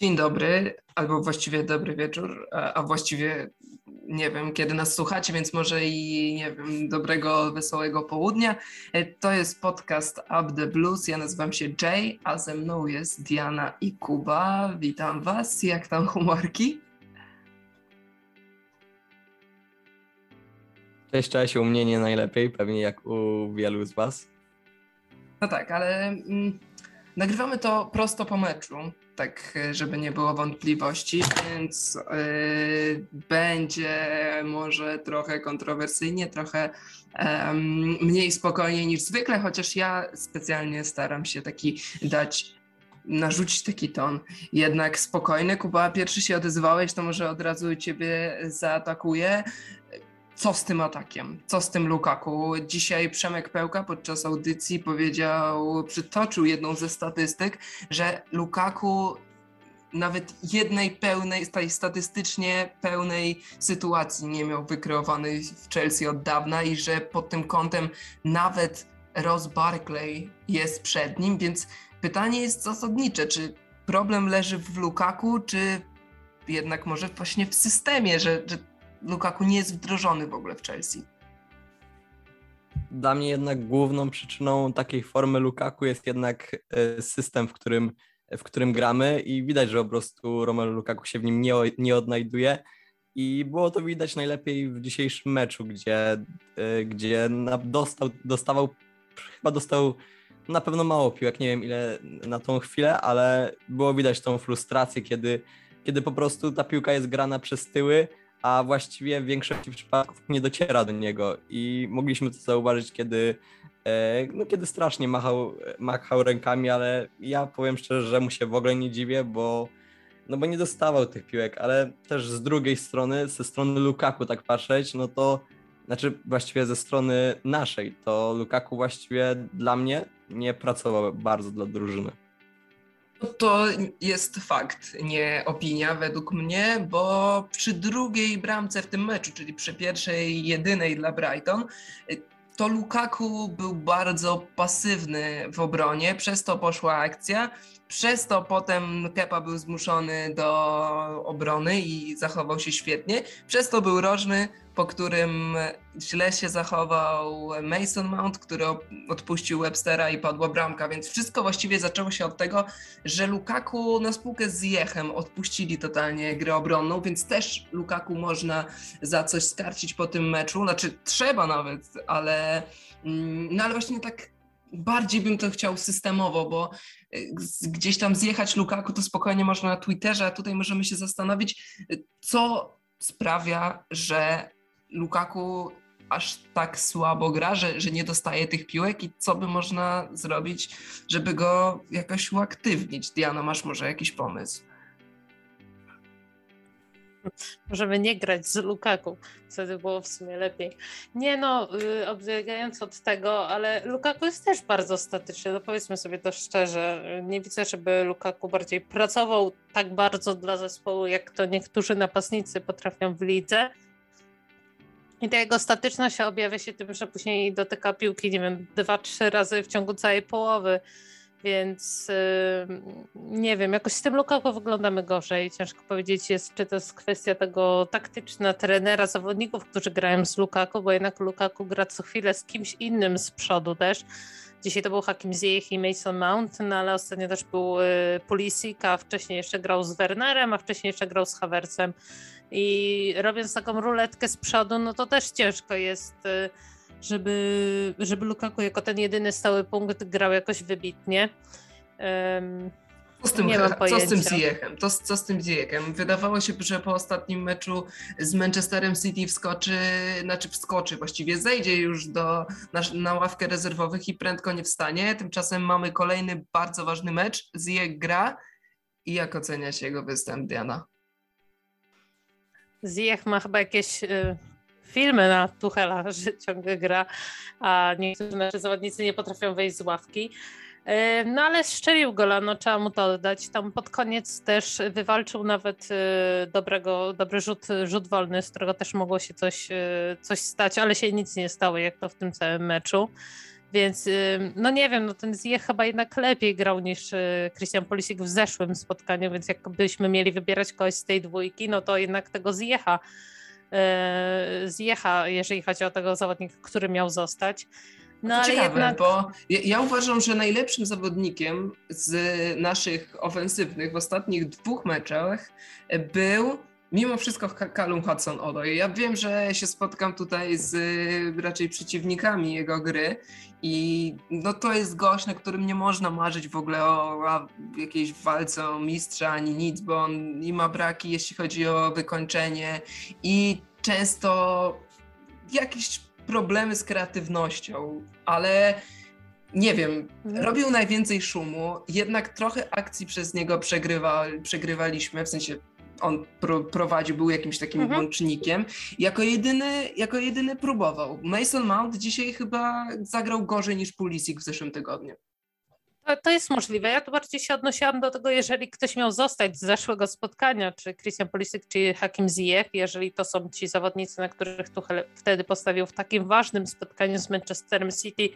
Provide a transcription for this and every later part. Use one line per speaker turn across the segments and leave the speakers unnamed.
Dzień dobry, albo właściwie dobry wieczór, a, a właściwie nie wiem, kiedy nas słuchacie, więc może i nie wiem, dobrego, wesołego południa. E, to jest podcast Up the Blues. Ja nazywam się Jay, a ze mną jest Diana i Kuba. Witam Was. Jak tam humorki?
Cześć, cześć, u mnie nie najlepiej, pewnie jak u wielu z Was.
No tak, ale mm, nagrywamy to prosto po meczu, tak żeby nie było wątpliwości, więc yy, będzie może trochę kontrowersyjnie, trochę mniej spokojnie niż zwykle, chociaż ja specjalnie staram się taki dać narzucić taki ton. Jednak spokojny, Kuba, pierwszy się odezwałeś, to może od razu ciebie zaatakuję co z tym atakiem, co z tym Lukaku. Dzisiaj Przemek Pełka podczas audycji powiedział, przytoczył jedną ze statystyk, że Lukaku nawet jednej pełnej, statystycznie pełnej sytuacji nie miał wykreowanej w Chelsea od dawna i że pod tym kątem nawet Ross Barkley jest przed nim, więc pytanie jest zasadnicze, czy problem leży w Lukaku, czy jednak może właśnie w systemie, że, że Lukaku nie jest wdrożony w ogóle w Chelsea.
Dla mnie jednak główną przyczyną takiej formy Lukaku jest jednak e, system, w którym, w którym gramy i widać, że po prostu Romelu Lukaku się w nim nie, nie odnajduje i było to widać najlepiej w dzisiejszym meczu, gdzie, e, gdzie dostał, dostawał, chyba dostał na pewno mało piłek, nie wiem ile na tą chwilę, ale było widać tą frustrację, kiedy, kiedy po prostu ta piłka jest grana przez tyły, a właściwie w większości przypadków nie dociera do niego i mogliśmy to zauważyć, kiedy, e, no, kiedy strasznie machał, machał rękami, ale ja powiem szczerze, że mu się w ogóle nie dziwię, bo, no bo nie dostawał tych piłek, ale też z drugiej strony, ze strony Lukaku tak patrzeć, no to znaczy właściwie ze strony naszej, to Lukaku właściwie dla mnie nie pracował bardzo dla drużyny.
To jest fakt, nie opinia według mnie, bo przy drugiej bramce w tym meczu, czyli przy pierwszej jedynej dla Brighton, to Lukaku był bardzo pasywny w obronie, przez to poszła akcja, przez to potem Kepa był zmuszony do obrony i zachował się świetnie, przez to był rożny, po którym źle się zachował Mason Mount, który odpuścił Webstera i padła bramka, więc wszystko właściwie zaczęło się od tego, że Lukaku na spółkę z Jechem odpuścili totalnie grę obronną, więc też Lukaku można za coś skarcić po tym meczu, znaczy trzeba nawet, ale, mm, no ale właśnie tak bardziej bym to chciał systemowo, bo y, gdzieś tam zjechać Lukaku to spokojnie można na Twitterze, a tutaj możemy się zastanowić, co sprawia, że Lukaku aż tak słabo gra, że, że nie dostaje tych piłek i co by można zrobić, żeby go jakoś uaktywnić? Diana, masz może jakiś pomysł?
Możemy nie grać z Lukaku, wtedy było w sumie lepiej. Nie no, yy, odbiegając od tego, ale Lukaku jest też bardzo statyczny, no powiedzmy sobie to szczerze. Nie widzę, żeby Lukaku bardziej pracował tak bardzo dla zespołu, jak to niektórzy napastnicy potrafią w lidze. I ta jego statyczność objawia się tym, że później dotyka piłki, nie wiem, dwa, trzy razy w ciągu całej połowy. Więc nie wiem, jakoś z tym Lukaku wyglądamy gorzej. Ciężko powiedzieć, jest, czy to jest kwestia tego taktyczna trenera, zawodników, którzy grają z Lukaku, bo jednak Lukaku gra co chwilę z kimś innym z przodu też. Dzisiaj to był Hakim Ziyech i Mason Mount, no ale ostatnio też był yy, Pulisic, a wcześniej jeszcze grał z Wernerem, a wcześniej jeszcze grał z Havertzem. I robiąc taką ruletkę z przodu, no to też ciężko jest, y, żeby, żeby Lukaku jako ten jedyny stały punkt grał jakoś wybitnie. Um,
co z tym, nie mam co z tym? To, co z tym Ziyechem? Wydawało się, że po ostatnim meczu z Manchesterem City wskoczy, znaczy wskoczy, właściwie zejdzie już do, na, na ławkę rezerwowych i prędko nie wstanie. Tymczasem mamy kolejny bardzo ważny mecz. Ziyech gra i jak ocenia się jego występ, Diana?
Ziyech ma chyba jakieś y, filmy na Tuchela, że ciągle gra, a niektórzy nasze zawodnicy nie potrafią wejść z ławki. Y, no ale strzelił gola, no trzeba mu to oddać. Tam pod koniec też wywalczył nawet y, dobrego, dobry rzut, rzut wolny, z którego też mogło się coś, y, coś stać, ale się nic nie stało, jak to w tym całym meczu. Więc no nie wiem, no ten Ziyech chyba jednak lepiej grał niż y, Christian Polisik w zeszłym spotkaniu, więc jakbyśmy mieli wybierać kogoś z tej dwójki, no to jednak tego Ziyecha, y, Ziyecha jeżeli chodzi o tego zawodnika, który miał zostać.
No, to ale ciekawe, jednak... bo ja, ja, uważam, że najlepszym zawodnikiem z naszych ofensywnych w ostatnich dwóch meczach był mimo wszystko Callum Hudson-Odoi. Ja wiem, że się spotkam tutaj z raczej przeciwnikami jego gry i no to jest gość, na którym nie można marzyć w ogóle o, o jakiejś walce o mistrza ani nic, bo on i ma braki, jeśli chodzi o wykończenie i często jakieś problemy z kreatywnością, ale nie wiem, mhm. robił najwięcej szumu, jednak trochę akcji przez niego przegrywa, przegrywaliśmy, w sensie on pro, prowadził, był jakimś takim mhm. łącznikiem. Jako jedyny, jako jedyny próbował. Mason Mount dzisiaj chyba zagrał gorzej niż Pulisic w zeszłym tygodniu.
To jest możliwe. Ja tu bardziej się odnosiłam do tego, jeżeli ktoś miał zostać z zeszłego spotkania, czy Christian Pulisic, czy Hakim Ziyech, jeżeli to są ci zawodnicy, na których Tuchel wtedy postawił w takim ważnym spotkaniu z Manchesterem City,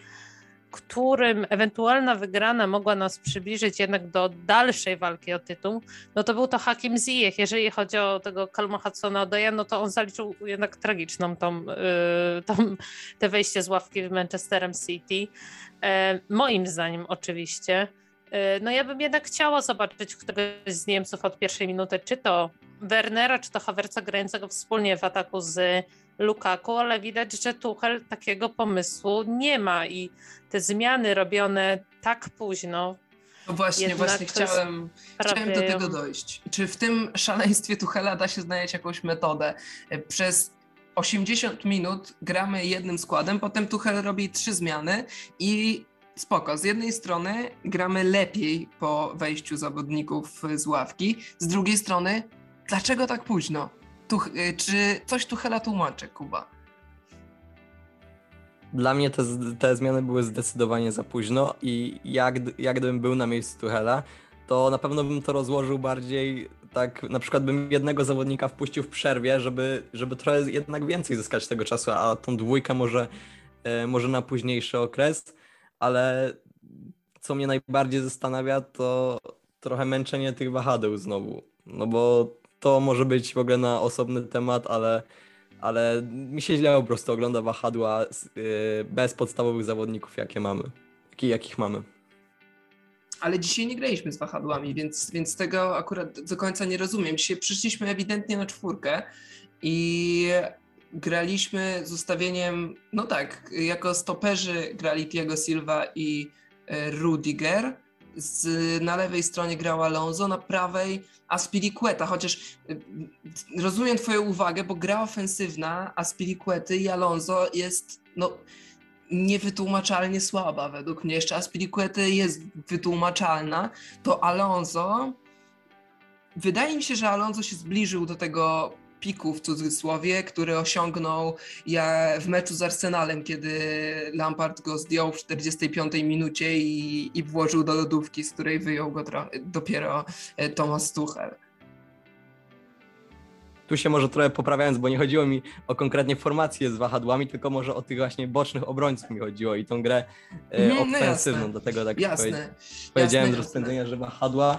którym ewentualna wygrana mogła nas przybliżyć jednak do dalszej walki o tytuł, no to był to Hakim Ziyech. Jeżeli chodzi o tego Kalma Hudsona Odeja, no to on zaliczył jednak tragiczną tą, yy, tą, te wejście z ławki w Manchesterem City. E, moim zdaniem oczywiście. E, no ja bym jednak chciała zobaczyć któregoś z Niemców od pierwszej minuty, czy to Wernera, czy to Havertza grającego wspólnie w ataku z Lukaku, ale widać, że Tuchel takiego pomysłu nie ma i te zmiany robione tak późno.
No właśnie, właśnie chciałem, chciałem do tego dojść. Czy w tym szaleństwie Tuchela da się znaleźć jakąś metodę? E, przez 80 minut gramy jednym składem, potem Tuchel robi trzy zmiany i spoko. Z jednej strony gramy lepiej po wejściu zawodników z ławki, z drugiej strony dlaczego tak późno? Y, czy coś Tuchela tłumaczy, Kuba?
Dla mnie te, te zmiany były zdecydowanie za późno i jak, jak gdybym był na miejscu Tuchela, to na pewno bym to rozłożył bardziej tak, na przykład bym jednego zawodnika wpuścił w przerwie, żeby, żeby trochę jednak więcej zyskać tego czasu, a tą dwójkę może, e, może na późniejszy okres, ale co mnie najbardziej zastanawia, to trochę męczenie tych wahadeł znowu, no bo to może być w ogóle na osobny temat, ale, ale mi się źle po prostu ogląda wahadła y, bez podstawowych zawodników, jakie mamy, jakich mamy.
Ale dzisiaj nie graliśmy z wahadłami, więc, więc tego akurat do końca nie rozumiem. Dzisiaj przyszliśmy ewidentnie na czwórkę i graliśmy z ustawieniem, no tak, jako stoperzy grali Tiago Silva i e, Rudiger, z, na lewej stronie grał Alonso, na prawej Aspilicueta, chociaż y, rozumiem twoją uwagę, bo gra ofensywna Aspilicuety i Alonso jest no, niewytłumaczalnie słaba według mnie. Jeszcze Aspilicuety jest wytłumaczalna, to Alonso wydaje mi się, że Alonso się zbliżył do tego piku w cudzysłowie, który osiągnął ja w meczu z Arsenalem, kiedy Lampard go zdjął w 45 minucie i, i włożył do lodówki, z której wyjął go dopiero e, Thomas Tuchel.
Tu się może trochę poprawiając, bo nie chodziło mi o konkretnie formację z wahadłami, tylko może o tych właśnie bocznych obrońców mi chodziło i tą grę e, no, ofensywną, no do tego tak jasne, powiedziałem jasne, z rozpędzenia, że wahadła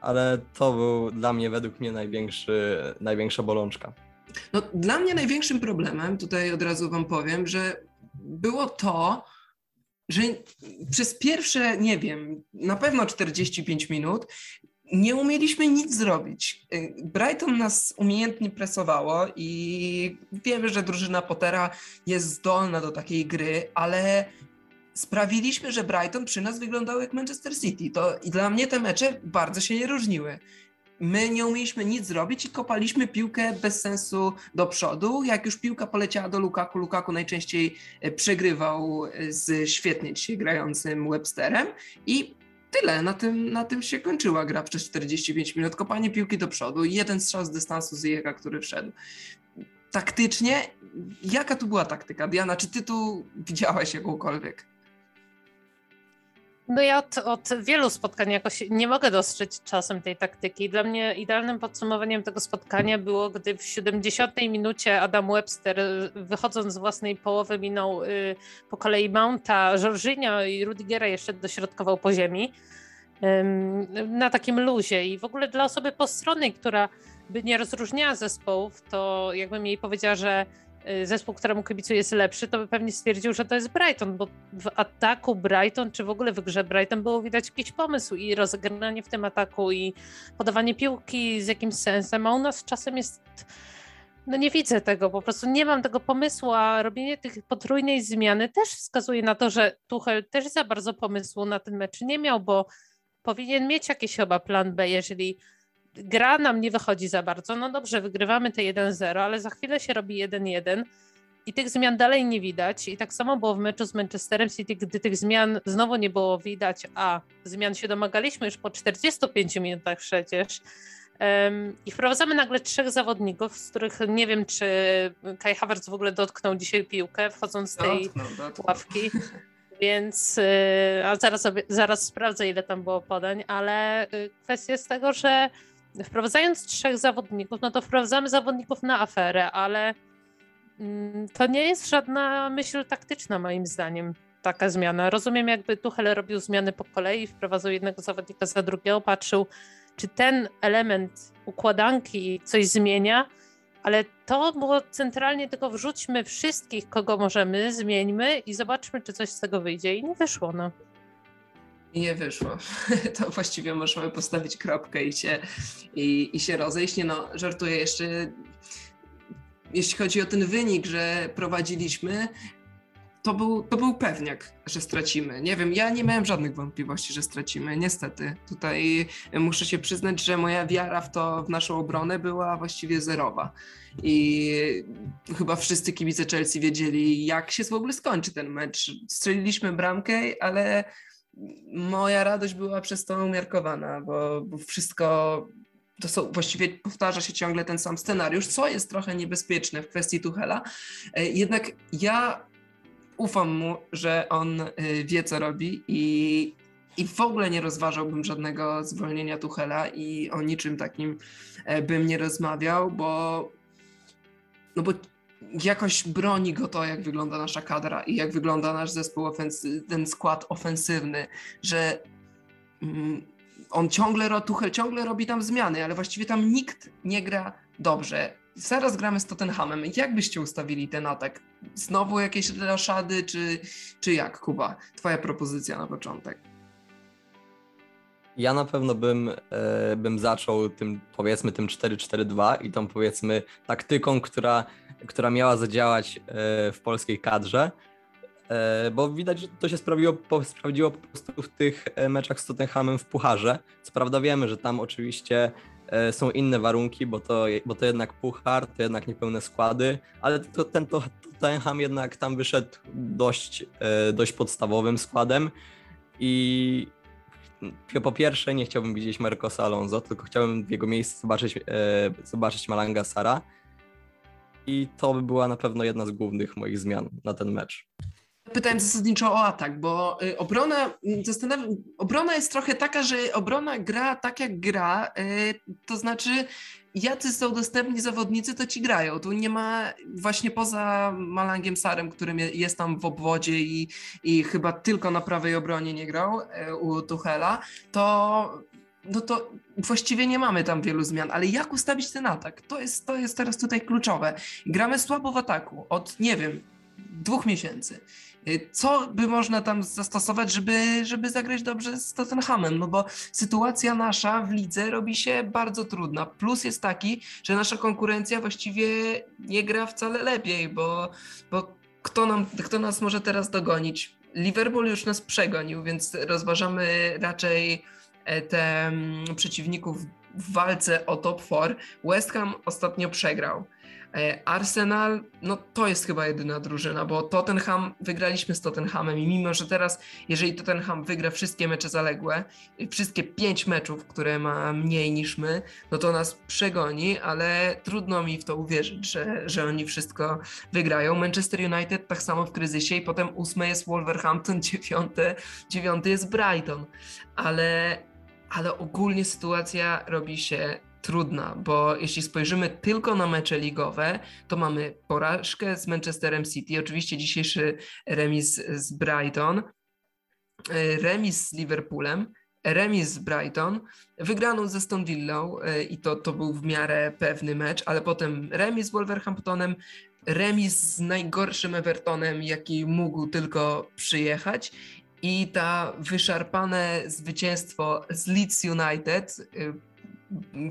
ale to był dla mnie według mnie największy, największa bolączka.
No, dla mnie największym problemem, tutaj od razu Wam powiem, że było to, że przez pierwsze, nie wiem, na pewno 45 minut nie umieliśmy nic zrobić. Brighton nas umiejętnie presowało i wiemy, że drużyna Pottera jest zdolna do takiej gry, ale sprawiliśmy, że Brighton przy nas wyglądał jak Manchester City. To i dla mnie te mecze bardzo się nie różniły. My nie umieliśmy nic zrobić i kopaliśmy piłkę bez sensu do przodu. Jak już piłka poleciała do Lukaku, Lukaku najczęściej e, przegrywał e, z świetnie dzisiaj grającym Websterem i tyle. Na tym, na tym się kończyła gra przez 45 minut. Kopanie piłki do przodu i jeden strzał z dystansu z Jeka, który wszedł. Taktycznie, jaka tu była taktyka? Diana, czy ty tu widziałaś jakąkolwiek?
No ja od, od, wielu spotkań jakoś nie mogę dostrzec czasem tej taktyki. Dla mnie idealnym podsumowaniem tego spotkania było, gdy w 70 minucie Adam Webster, wychodząc z własnej połowy, minął y, po kolei Mounta, Jorginho i Rudigera jeszcze dośrodkował po ziemi y, na takim luzie. I w ogóle dla osoby postronnej, która by nie rozróżniała zespołów, to jakbym jej powiedziała, że Y, zespół, któremu kibicuję jest lepszy, to by pewnie stwierdził, że to jest Brighton, bo w ataku Brighton, czy w ogóle w grze Brighton było widać jakiś pomysł i rozegranie w tym ataku i podawanie piłki z jakimś sensem, a u nas czasem jest no nie widzę tego, po prostu nie mam tego pomysłu, a robienie tych potrójnej zmiany też wskazuje na to, że Tuchel też za bardzo pomysłu na ten mecz nie miał, bo powinien mieć jakiś chyba plan B, jeżeli gra nam nie wychodzi za bardzo. No dobrze, wygrywamy te 1-0, ale za chwilę się robi 1-1 i tych zmian dalej nie widać. I tak samo było w meczu z Manchesterem City, gdy tych zmian znowu nie było widać, a zmian się domagaliśmy już po 45 minutach przecież. I wprowadzamy nagle trzech zawodników, z których nie wiem, czy Kai Havertz w ogóle dotknął dzisiaj piłkę, wchodząc z tej dotknął, dotknął. ławki. Więc y, a zaraz, zaraz sprawdzę, ile tam było podań, ale y, kwestia jest tego, że wprowadzając trzech zawodników, no to wprowadzamy zawodników na aferę, ale mm, to nie jest żadna myśl taktyczna moim zdaniem taka zmiana. Rozumiem jakby Tuchel robił zmiany po kolei, wprowadzał jednego zawodnika za drugiego, patrzył czy ten element układanki coś zmienia, ale to było centralnie tylko wrzućmy wszystkich, kogo możemy, zmieńmy i zobaczmy, czy coś z tego wyjdzie. I nie wyszło, no.
Nie wyszło. To właściwie możemy postawić kropkę i się, i, i się rozejść. Nie no, żartuję jeszcze. Jeśli chodzi o ten wynik, że prowadziliśmy, to był, to był pewniak, że stracimy. Nie wiem, ja nie miałem żadnych wątpliwości, że stracimy. Niestety. Tutaj muszę się przyznać, że moja wiara w to, w naszą obronę była właściwie zerowa. I chyba wszyscy kibice Chelsea wiedzieli, jak się w ogóle skończy ten mecz. Strzeliliśmy bramkę, ale moja radość była przez to umiarkowana, bo, bo wszystko to są, właściwie powtarza się ciągle ten sam scenariusz, co jest trochę niebezpieczne w kwestii Tuchela. E, jednak ja ufam mu, że on e, wie, co robi i, i w ogóle nie rozważałbym żadnego zwolnienia Tuchela i o niczym takim e, bym nie rozmawiał, bo no bo jakoś broni go to, jak wygląda nasza kadra i jak wygląda nasz zespół, ofensy- ten skład ofensywny, że mm, on ciągle, Tuchel ciągle robi tam zmiany, ale właściwie tam nikt nie gra dobrze. Zaraz gramy z Tottenhamem. Jak byście ustawili ten atak? Znowu jakieś roszady, czy, czy jak, Kuba? Twoja propozycja na początek.
Ja na pewno bym, e, bym zaczął tym, powiedzmy, tym 4-4-2 i tą, powiedzmy, taktyką, która która miała zadziałać e, w polskiej kadrze, e, bo widać, że to się sprawdziło, sprawdziło po prostu w tych e, meczach z Tottenhamem w Pucharze. Co prawda wiemy, że tam oczywiście są inne warunki, bo to, bo to jednak Puchar, to jednak niepełne składy, ale to, ten to, Tottenham jednak tam wyszedł dość, dość podstawowym składem i po pierwsze nie chciałbym widzieć Marcosa Alonso, tylko chciałbym w jego miejscu zobaczyć, zobaczyć Malanga Sara, i to by była na pewno jedna z głównych moich zmian na ten mecz.
Pytałem zasadniczo o atak, bo y, obrona, mm, obrona jest trochę taka, że obrona gra tak jak gra, y, to znaczy jacy są dostępni zawodnicy, to ci grają. Tu nie ma właśnie poza Malangiem Sarem, którym jest tam w obwodzie i, i chyba tylko na prawej obronie nie grał y, u Tuchela, to no to właściwie nie mamy tam wielu zmian, ale jak ustawić ten atak? To jest, to jest teraz tutaj kluczowe. Gramy słabo w ataku od, nie wiem, dwóch miesięcy. Y, co by można tam zastosować, żeby, żeby zagrać dobrze z Tottenhamem? No bo sytuacja nasza w lidze robi się bardzo trudna. Plus jest taki, że nasza konkurencja właściwie nie gra wcale lepiej, bo, bo kto, nam, kto nas może teraz dogonić? Liverpool już nas przegonił, więc rozważamy raczej te mm, przeciwników w walce o top 4. West Ham ostatnio przegrał. E, Arsenal, no to jest chyba jedyna drużyna, bo Tottenham, wygraliśmy z Tottenhamem i mimo, że teraz, jeżeli Tottenham wygra wszystkie mecze zaległe, wszystkie pięć meczów, które ma mniej niż my, no to nas przegoni, ale trudno mi w to uwierzyć, że, że oni wszystko wygrają. Manchester United tak samo w kryzysie i potem ósme jest Wolverhampton, dziewiąte, dziewiąty jest Brighton, ale, ale ogólnie sytuacja robi się trudna, bo jeśli spojrzymy tylko na mecze ligowe, to mamy porażkę z Manchesterem City, oczywiście dzisiejszy remis z Brighton, e, remis z Liverpoolem, remis z Brighton, wygraną ze Stone Villą e, i to, to był w miarę pewny mecz, ale potem remis z Wolverhamptonem, remis z najgorszym Evertonem, jaki mógł tylko przyjechać i ta wyszarpane zwycięstwo z Leeds United e,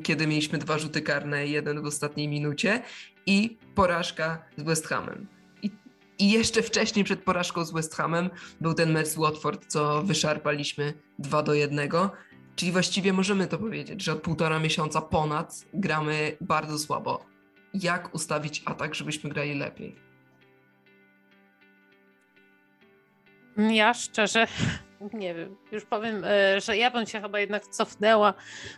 kiedy mieliśmy dwa rzuty karne, jeden w ostatniej minucie i porażka z West Hamem. I, I, jeszcze wcześniej przed porażką z West Hamem był ten mecz z Watford, co wyszarpaliśmy 2 do 1. Czyli właściwie możemy to powiedzieć, że od półtora miesiąca ponad gramy bardzo słabo. Jak ustawić atak, żebyśmy grali lepiej?
Ja szczerze nie wiem, już powiem, e, że ja bym się chyba jednak cofnęła.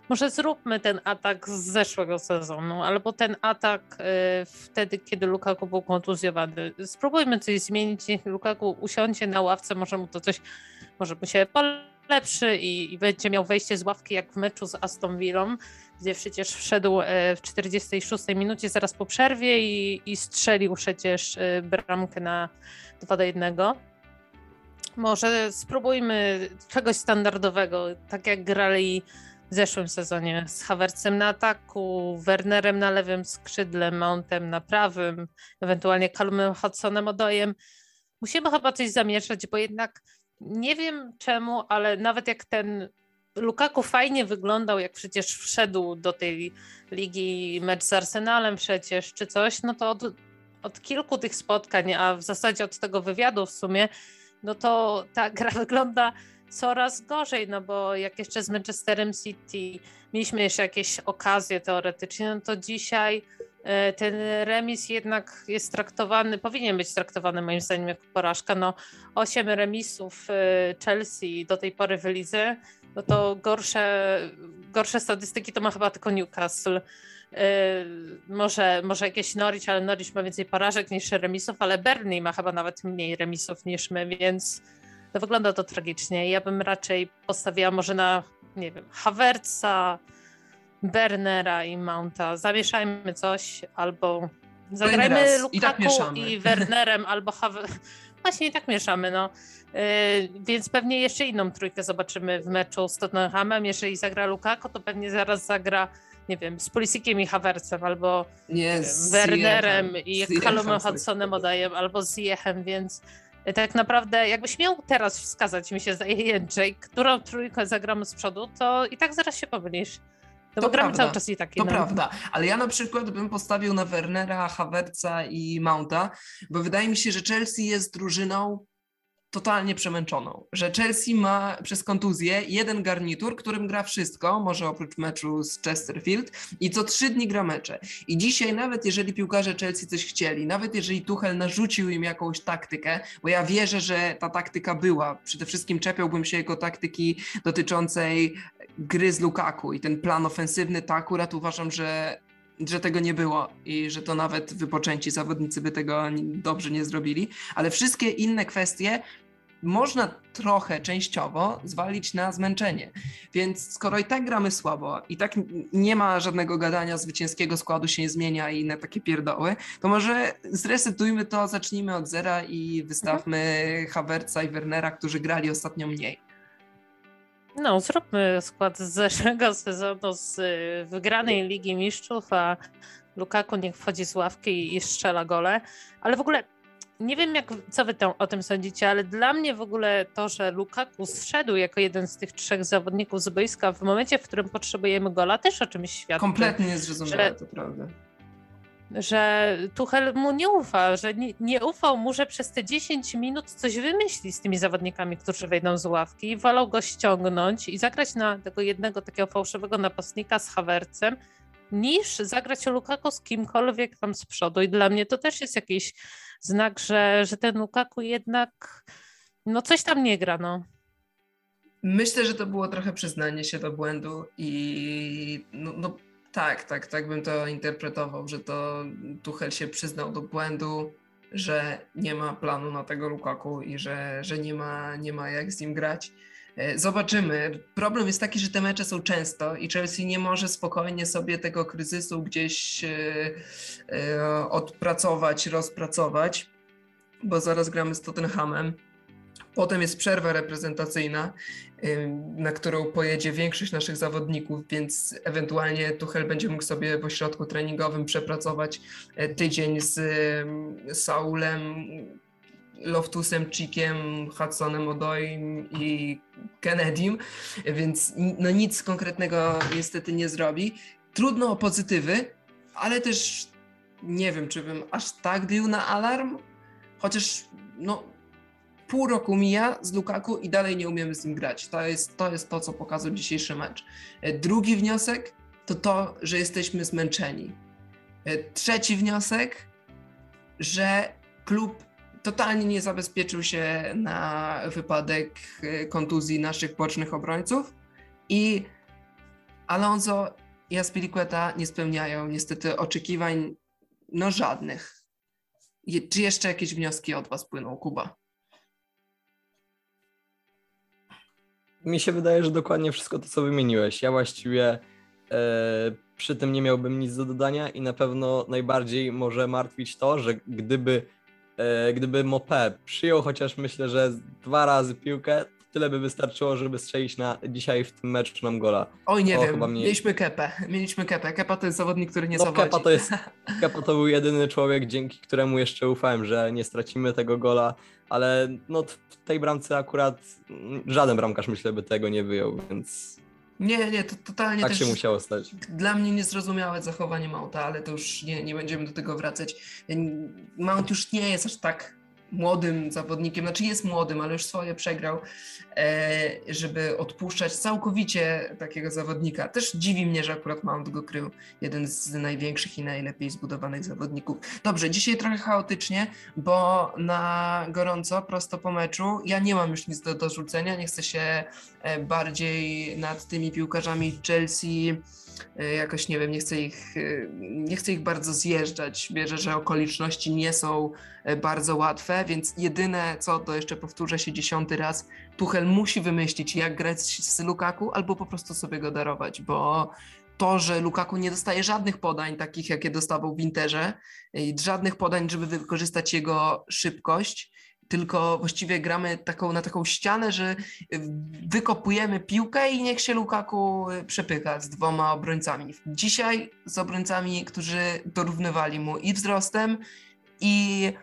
Może zróbmy ten atak z zeszłego sezonu, albo ten atak e, wtedy, kiedy Lukaku był kontuzjowany. Spróbujmy coś zmienić, niech Lukaku usiądzie na ławce, może mu to coś, może mu się polepszy i, i będzie miał wejście z ławki jak w meczu z Aston Villą, gdzie przecież wszedł e, w 46 minucie zaraz po przerwie i, i strzelił przecież bramkę na 2 do 1 może spróbujmy czegoś standardowego, tak jak grali w zeszłym sezonie z Havertzem na ataku, Wernerem na lewym skrzydle, Mountem na prawym, ewentualnie Calumem Hudsonem Odojem. Musimy chyba coś zamieszać, bo jednak nie wiem czemu, ale nawet jak ten Lukaku fajnie wyglądał, jak przecież wszedł do tej ligi mecz z Arsenalem przecież, czy coś, no to od, od kilku tych spotkań, a w zasadzie od tego wywiadu w sumie, no to ta gra wygląda coraz gorzej, no bo jak jeszcze z Manchesterem City mieliśmy jeszcze jakieś okazje teoretycznie, no to dzisiaj e, ten remis jednak jest traktowany, powinien być traktowany moim zdaniem jako porażka. No, osiem remisów e, Chelsea do tej pory w lidze, no to gorsze, gorsze statystyki to ma chyba tylko Newcastle. Yy, może, może jakieś Norwich, ale Norwich ma więcej porażek niż remisów, ale Burnley ma chyba nawet mniej remisów niż my, więc to wygląda to tragicznie. Ja bym raczej postawiła może na, nie wiem, Havertza, Bernera i Mounta. Zamieszajmy coś, albo zagrajmy Lukaku i, tak Wernerem, albo Havertz. Właśnie i tak mieszamy, no. Yy, więc pewnie jeszcze inną trójkę zobaczymy w meczu z Tottenhamem. Jeżeli zagra Lukaku, to pewnie zaraz zagra nie wiem, z Polisikiem i Havertzem, albo nie, Wernerem i Callumem Hudsonem Odajem, albo z Jechem, więc tak naprawdę jakbyś miał teraz wskazać, mi się zdaje, Jędrzej, którą trójkę zagramy z przodu, to i tak zaraz się pomylisz. No to bo gramy cały czas i tak.
To no. prawda, ale ja na przykład bym postawił na Wernera, Havertza i Mounta, bo wydaje mi się, że Chelsea jest drużyną totalnie przemęczoną, że Chelsea ma przez kontuzję jeden garnitur, którym gra wszystko, może oprócz meczu z Chesterfield i co trzy dni gra mecze. I dzisiaj nawet jeżeli piłkarze Chelsea coś chcieli, nawet jeżeli Tuchel narzucił im jakąś taktykę, bo ja wierzę, że ta taktyka była, przede wszystkim czepiałbym się jego taktyki dotyczącej gry z Lukaku i ten plan ofensywny, to akurat uważam, że że tego nie było i że to nawet wypoczęci zawodnicy by tego dobrze nie zrobili, ale wszystkie inne kwestie można trochę częściowo zwalić na zmęczenie. Więc skoro i tak gramy słabo, i tak nie ma żadnego gadania, zwycięskiego składu się nie zmienia i na takie pierdoły, to może zresetujmy to, zacznijmy od zera i wystawmy mhm. Havertza i Wernera, którzy grali ostatnio mniej.
No, zróbmy skład z zeszłego sezonu z y, wygranej Ligi Mistrzów, a Lukaku niech wchodzi z ławki i strzela gole. Ale w ogóle nie wiem, jak, co wy tam, o tym sądzicie, ale dla mnie w ogóle to, że Lukaku zszedł jako jeden z tych trzech zawodników z boiska w momencie, w którym potrzebujemy gola, też o czymś świadczy.
Kompletnie niezrozumiałe, że... to prawda.
Że Tuchel mu nie ufa, że nie, nie, ufał mu, że przez te 10 minut coś wymyśli z tymi zawodnikami, którzy wejdą z ławki wolał go ściągnąć i zagrać na tego jednego takiego fałszywego napastnika z Hawercem, niż zagrać o Lukaku z kimkolwiek tam z przodu. I dla mnie to też jest jakiś znak, że, że ten Lukaku jednak no coś tam nie gra, no.
Myślę, że to było trochę przyznanie się do błędu i no, no tak, tak, tak bym to interpretował, że to Tuchel się przyznał do błędu, że nie ma planu na tego Lukaku i że, że nie, ma, nie ma jak z nim grać. E, zobaczymy. Problem jest taki, że te mecze są często i Chelsea nie może spokojnie sobie tego kryzysu gdzieś e, e, odpracować, rozpracować, bo zaraz gramy z Tottenhamem. Potem jest przerwa reprezentacyjna, na którą pojedzie większość naszych zawodników, więc ewentualnie Tuchel będzie mógł sobie w ośrodku treningowym przepracować tydzień z Saulem, Loftusem, Chikiem, Hudsonem Odoim i Kennedym, więc no nic konkretnego niestety nie zrobi. Trudno o pozytywy, ale też nie wiem, czy bym aż tak bił na alarm, chociaż no pół roku mija z Lukaku i dalej nie umiemy z nim grać. To jest to, jest to co pokazał dzisiejszy mecz. Drugi wniosek to to, że jesteśmy zmęczeni. Trzeci wniosek, że klub totalnie nie zabezpieczył się na wypadek e, kontuzji naszych bocznych obrońców i Alonso i Aspilicueta nie spełniają niestety oczekiwań no żadnych. Czy jeszcze jakieś wnioski od Was płyną, Kuba?
Mi się wydaje, że dokładnie wszystko to, co wymieniłeś. Ja właściwie e, przy tym nie miałbym nic do dodania i na pewno najbardziej może martwić to, że gdyby E, gdyby Mopé przyjął chociaż myślę, że dwa razy piłkę, tyle by wystarczyło, żeby strzelić na dzisiaj w tym meczu nam gola.
Oj, nie o, wiem, mieliśmy Kepę, mieliśmy Kepę. Kepa to jest zawodnik, który nie
no. Kepa to, jest, Kepa to był jedyny człowiek, dzięki któremu jeszcze ufałem, że nie stracimy tego gola, ale no w tej bramce akurat żaden bramkarz myślę by tego nie wyjął, więc
nie, nie, to totalnie
tak się musiało stać.
Dla mnie niezrozumiałe zachowanie Mounta, ale to już nie, nie będziemy do tego wracać. Mount już nie jest aż tak młodym zawodnikiem, znaczy jest młodym, ale już swoje przegrał, e, żeby odpuszczać całkowicie takiego zawodnika. Też dziwi mnie, że akurat Mount go krył, jeden z największych i najlepiej zbudowanych zawodników. Dobrze, dzisiaj trochę chaotycznie, bo na gorąco, prosto po meczu, ja nie mam już nic do dorzucenia, nie chcę się e, bardziej nad tymi piłkarzami Chelsea jakoś nie wiem, nie chcę ich, e, nie chcę ich bardzo zjeżdżać. Wierzę, że okoliczności nie są e, bardzo łatwe, więc jedyne co, to jeszcze powtórzę się dziesiąty raz, Tuchel musi wymyślić, jak grać z Lukaku, albo po prostu sobie go darować, bo to, że Lukaku nie dostaje żadnych podań, takich jakie dostawał w Interze, żadnych podań, żeby wykorzystać jego szybkość, tylko właściwie gramy taką, na taką ścianę, że wykopujemy piłkę i niech się Lukaku przepycha z dwoma obrońcami. Dzisiaj z obrońcami, którzy dorównywali mu i wzrostem, i,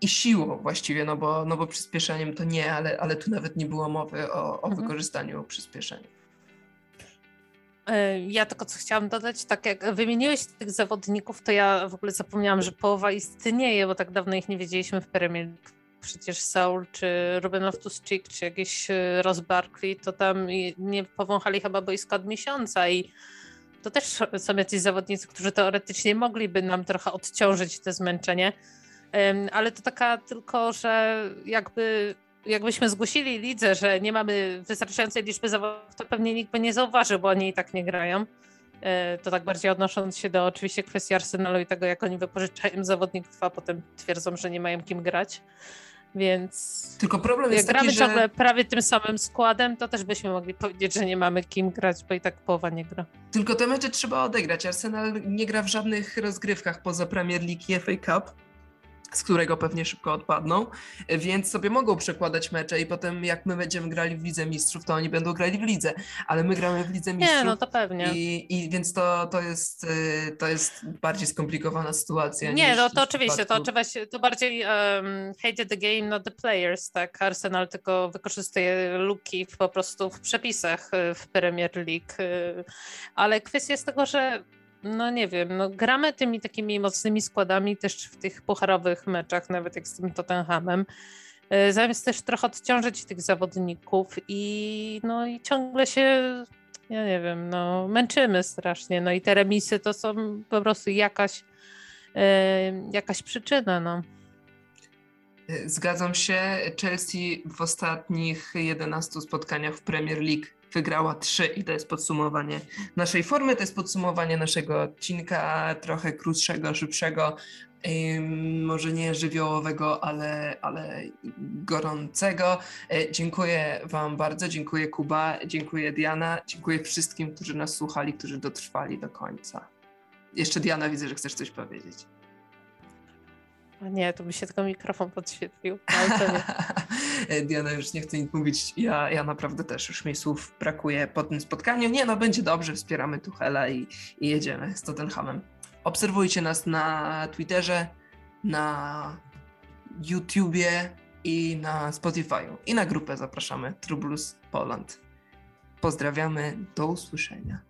i siłą właściwie, no bo, no bo przyspieszeniem to nie, ale, ale tu nawet nie było mowy o, o mhm. wykorzystaniu przyspieszenia.
Ja tylko co chciałam dodać, tak jak wymieniłeś tych zawodników, to ja w ogóle zapomniałam, że połowa istnieje, bo tak dawno ich nie wiedzieliśmy w Premier Przecież Saul, czy Ruben Loftus-Cheek, czy jakiś e, Ross Barkley, to tam nie powąchali chyba boisko od miesiąca i to też są jacyś zawodnicy, którzy teoretycznie mogliby nam trochę odciążyć te zmęczenie, ale to taka tylko, że jakby jakbyśmy zgłosili lidze, że nie mamy wystarczającej liczby zawodów, to pewnie nikt by nie zauważył, bo oni i tak nie grają. E, to tak bardziej odnosząc się do oczywiście kwestii Arsenalu i tego, jak oni wypożyczają zawodników, a potem twierdzą, że nie mają kim grać. Więc.
Tylko problem jest
jak gramy
taki,
ciągle prawie tym samym składem, to też byśmy mogli powiedzieć, że nie mamy kim grać, bo i tak połowa nie gra.
Tylko te mecze trzeba odegrać. Arsenal nie gra w żadnych rozgrywkach poza Premier League i FA Cup z którego pewnie szybko odpadną, więc sobie mogą przekładać mecze i potem jak my będziemy grali w Lidze Mistrzów, to oni będą grali w Lidze, ale my gramy w Lidze Mistrzów.
Nie, no to pewnie.
I, i więc to, to, jest, y, to jest bardziej skomplikowana sytuacja.
Nie, no to oczywiście, to oczywiście, to bardziej um, hate the game, not the players, tak? Arsenal tylko wykorzystuje luki po prostu w przepisach y, w Premier League, y, ale kwestia jest tego, że no nie wiem, no gramy tymi takimi mocnymi składami też w tych pucharowych meczach, nawet jak z tym Tottenhamem. E, zamiast też trochę odciążyć tych zawodników i no i ciągle się, ja nie wiem, no męczymy strasznie. No i te remisy to są po prostu jakaś, e, jakaś przyczyna, no.
Zgadzam się. Chelsea w ostatnich 11 spotkaniach w Premier League wygrała 3 i to jest podsumowanie naszej formy, to jest podsumowanie naszego odcinka trochę krótszego, szybszego, może nie żywiołowego, ale, ale gorącego. E, dziękuję Wam bardzo, dziękuję Kuba, dziękuję Diana, dziękuję wszystkim, którzy nas słuchali, którzy dotrwali do końca. Jeszcze Diana, widzę, że chcesz coś powiedzieć.
A nie, to by się tylko mikrofon podświetlił.
Diana już nie chce nic mówić. Ja, ja naprawdę też już mi słów brakuje po tym spotkaniu. Nie, no będzie dobrze, wspieramy Tuchela i, i jedziemy z Tottenhamem. Obserwujcie nas na Twitterze, na YouTubie i na Spotify'u. I na grupę zapraszamy Trublus Poland. Pozdrawiamy, do usłyszenia.